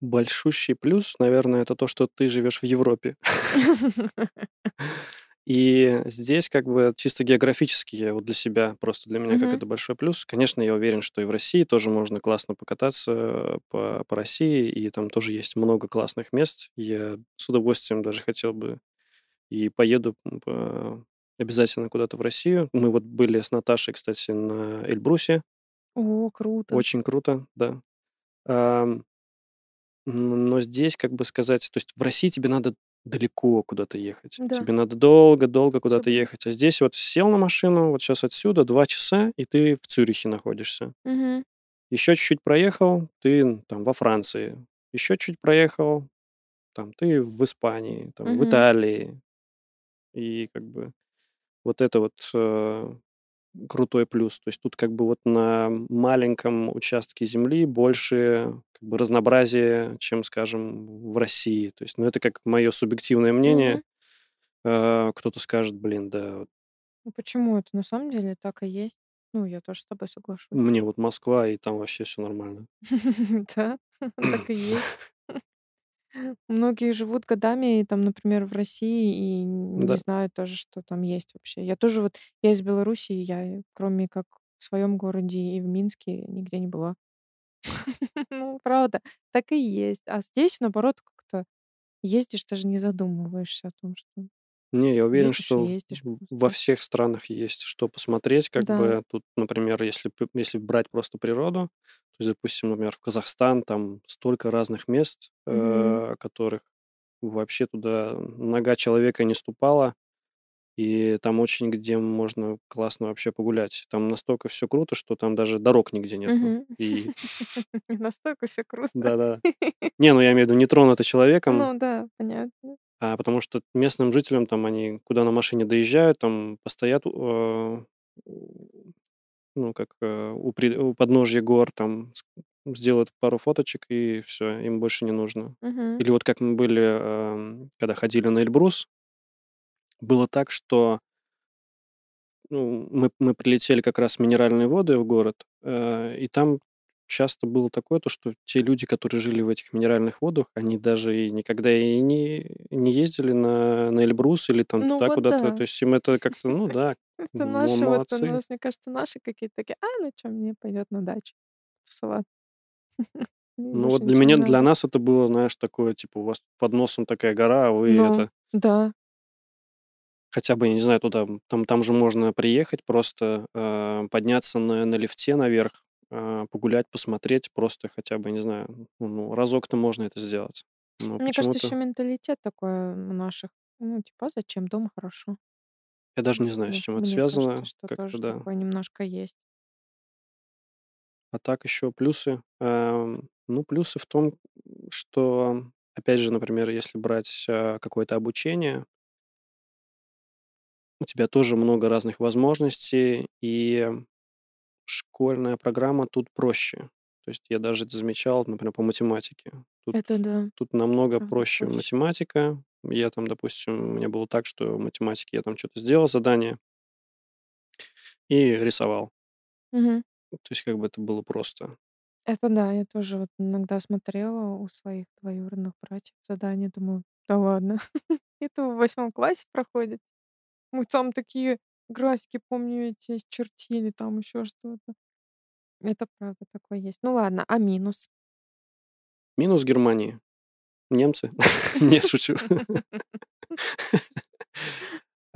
Большущий плюс, наверное, это то, что ты живешь в Европе. И здесь как бы чисто географически я вот для себя, просто для меня как Мгм. это большой плюс. Конечно, я уверен, что и в России тоже можно классно покататься по, по России, и там тоже есть много классных мест. Я с удовольствием даже хотел бы и поеду по- обязательно куда-то в Россию. Мы вот были с Наташей, кстати, на Эльбрусе. О, круто. Очень круто, да. Н- но здесь, как бы сказать, то есть в России тебе надо далеко куда-то ехать. Да. Тебе надо долго-долго куда-то близко. ехать. А здесь вот сел на машину, вот сейчас отсюда два часа, и ты в Цюрихе находишься. Мгм. Еще чуть-чуть проехал, ты там во Франции. Еще чуть проехал, там ты в Испании, там в Мгм. Италии. И как бы вот это вот э, крутой плюс. То есть тут как бы вот на маленьком участке земли больше как бы разнообразия, чем, скажем, в России. То есть, ну, это как мое субъективное мнение. Э, Кто-то скажет, блин, да, Ну почему это? На самом деле так и есть. Ну, я тоже с тобой соглашусь. Мне вот Москва, и там вообще все нормально. Да, так и есть. Многие живут годами, там, например, в России, и не Да. знают тоже, что там есть вообще. Я тоже вот, я из Беларуси, и я, кроме как в своем городе и в Минске, нигде не была. Ну, правда, так и есть. А здесь, наоборот, как-то ездишь, даже не задумываешься о том, что Не, я уверен, едешь и что ездишь во всех странах есть что посмотреть. Как Да. бы тут, например, если, если брать просто природу, то есть, допустим, например, в Казахстан там столько разных мест, Мгм. э, которых вообще туда нога человека не ступала, и там очень где можно классно вообще погулять. Там настолько все круто, что там даже дорог нигде. Мгм. И Настолько все круто. да-да. Не, ну я имею в виду не тронуто человеком, Ну да, понятно. А потому что местным жителям там они куда на машине доезжают, там постоят, э, ну, как э, у, при- у подножья гор, там сделают пару фоточек, и все, им больше не нужно. Мгм. Или вот как мы были, эм, когда ходили на Эльбрус, было так, что ну, мы, мы прилетели как раз в минеральные воды в город, э, и там часто было такое, то, что те люди, которые жили в этих минеральных водах, они даже и никогда и не, не ездили на, на Эльбрус или там Ну туда вот куда-то. да. То есть им это как-то, ну да, Это наши, вот у нас, мне кажется, наши какие-то такие, а, ну что, мне пойдет на дачу тусоваться. Ну вот для меня, для нас это было, знаешь, такое, типа, у вас под носом такая гора, а вы Ну, это, да. хотя бы, я не знаю, туда, там, там же можно приехать, просто э, подняться на, на лифте наверх, погулять, посмотреть, просто хотя бы, не знаю, ну, ну, разок-то можно это сделать. Но Мне кажется, еще менталитет такой у наших. Ну, типа, а зачем? Дома хорошо. я даже не знаю, с Мне чем это мне кажется, связано, что как-то, тоже да. такое немножко есть. А так еще плюсы. Ну, плюсы в том, что, опять же, например, если брать э, какое-то обучение, у тебя тоже много разных возможностей, и школьная программа тут проще. То есть я даже это замечал, например, по математике. Тут, Это да, тут намного правда, проще проще. математика. Я там, допустим, у меня было так, что в математике я там что-то сделал, задание, и рисовал. Мгм. То есть как бы это было просто. Это да, я тоже вот иногда смотрела у своих двоюродных братьев задания, думаю, да ладно, это в восьмом классе проходит. Мы там такие графики, помню, эти чертили, там еще что-то. Это правда такое есть. Ну ладно, а минус? Минус Германии. Немцы. Нет, шучу.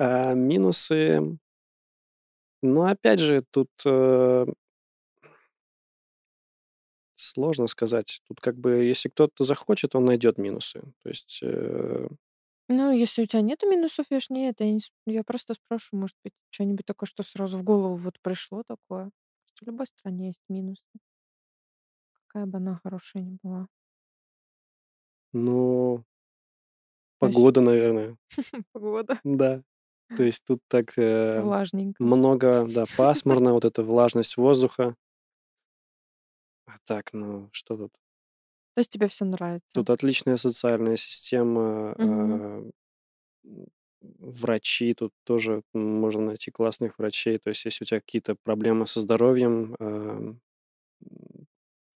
А, Минусы. Ну, опять же, тут э, сложно сказать. Тут как бы, если кто-то захочет, он найдет минусы. То есть, э, Ну, если у тебя нету минусов, я ж не это, я, не с- я просто спрашиваю, может быть, что-нибудь такое, что сразу в голову вот пришло такое. В любой стране есть минусы, какая бы она хорошая ни была. ну, То есть погода, наверное. погода Да. То есть тут так э, влажненько. много, да, пасмурно, вот эта влажность воздуха. А так, ну, что тут? То есть тебе все нравится. Тут отличная социальная система, м, врачи, тут тоже можно найти классных врачей. То есть, если у тебя какие-то проблемы со здоровьем,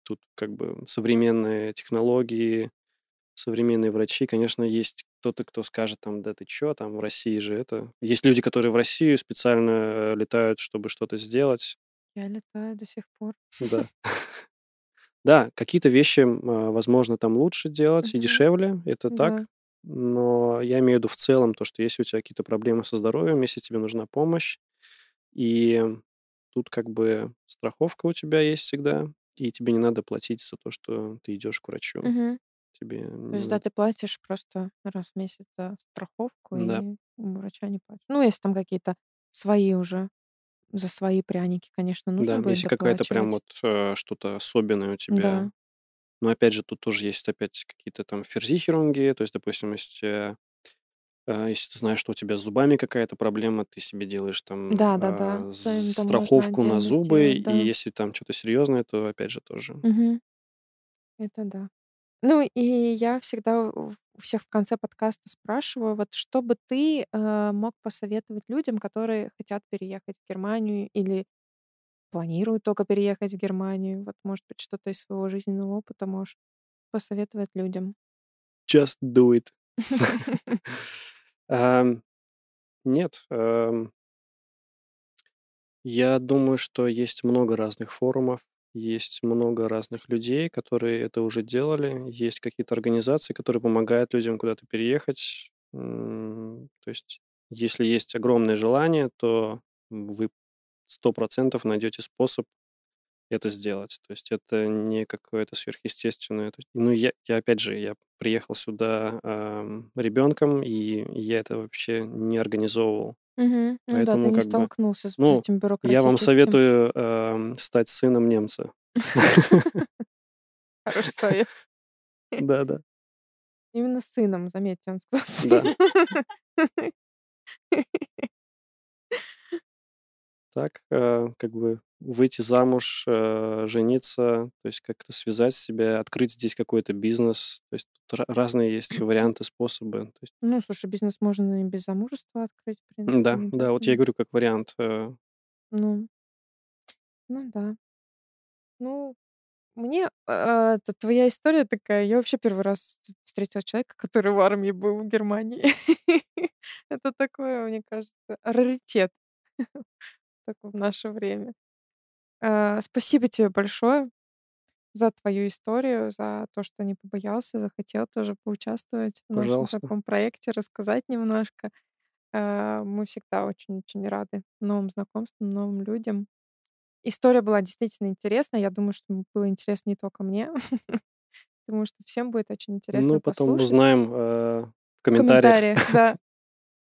тут как бы современные технологии, современные врачи, конечно, есть кто-то, кто скажет там, да ты чё, там в России же это... Есть люди, которые в Россию специально э, летают, чтобы что-то сделать. Я летаю до сих пор. Да. Да, какие-то вещи, а, возможно, там лучше делать и Мгм. дешевле, это так. Да. Но я имею в виду в целом то, что если у тебя какие-то проблемы со здоровьем, если тебе нужна помощь, и тут как бы страховка у тебя есть всегда, и тебе не надо платить за то, что ты идешь к врачу. Мгм. Тебе То есть, да, ты платишь просто раз в месяц за страховку, Да. и у врача не платишь. Ну, если там какие-то свои уже, за свои пряники, конечно, нужно Да, будет если какая-то прям вот э, что-то особенное у тебя. Да. Но опять же, тут тоже есть опять какие-то там ферзихерунги, то есть, допустим, если, э, если ты знаешь, что у тебя с зубами какая-то проблема, ты себе делаешь там Да, да, да. Да, страховку на зубы, сделать, и да. если там что-то серьезное, то опять же тоже. Мгм. Это да. Ну, и я всегда у всех в конце подкаста спрашиваю, вот что бы ты э, мог посоветовать людям, которые хотят переехать в Германию или планируют только переехать в Германию. Вот, может быть, что-то из своего жизненного опыта можешь посоветовать людям. Just do it. Ам, Нет, ам, я думаю, что есть много разных форумов, есть много разных людей, которые это уже делали, есть какие-то организации, которые помогают людям куда-то переехать. То есть, если есть огромное желание, то вы сто процентов найдете способ это сделать. То есть это не какое-то сверхъестественное. Ну, я, я опять же, я приехал сюда ам, ребенком, и я это вообще не организовывал. Мгм. Ну да, ты не как бы, столкнулся с ну, этим я вам бюрократическим. советую ам, стать сыном немца. Хороший совет. Да-да. Именно сыном, заметьте, он сказал. Да. Так, э, как бы выйти замуж, э, жениться, то есть как-то связать себя, открыть здесь какой-то бизнес. То есть тут ра- разные есть варианты, способы. То есть, Ну, слушай, бизнес можно и без замужества открыть, в принципе, да, да, вот я говорю как вариант. э, Ну, ну да. Ну, мне э, это твоя история такая. Я вообще первый раз встретила человека, который в армии был в Германии. Это такое, мне кажется, раритет такой в наше время. Э, Спасибо тебе большое за твою историю, за то, что не побоялся, захотел тоже поучаствовать в нашем таком проекте, рассказать немножко. Э, Мы всегда очень-очень рады новым знакомствам, новым людям. История была действительно интересная. Я думаю, что было интересно не только мне. Думаю, что всем будет очень интересно Ну, потом послушать. узнаем э, в В комментариях. комментариях, да.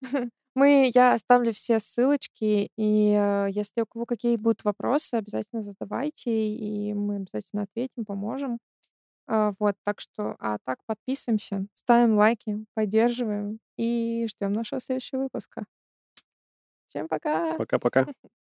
Мы, я оставлю все ссылочки, и э, если у кого какие будут вопросы, обязательно задавайте, и мы обязательно ответим, поможем. А, Вот, так что, а так подписываемся, ставим лайки, поддерживаем и ждем нашего следующего выпуска. Всем пока! Пока-пока.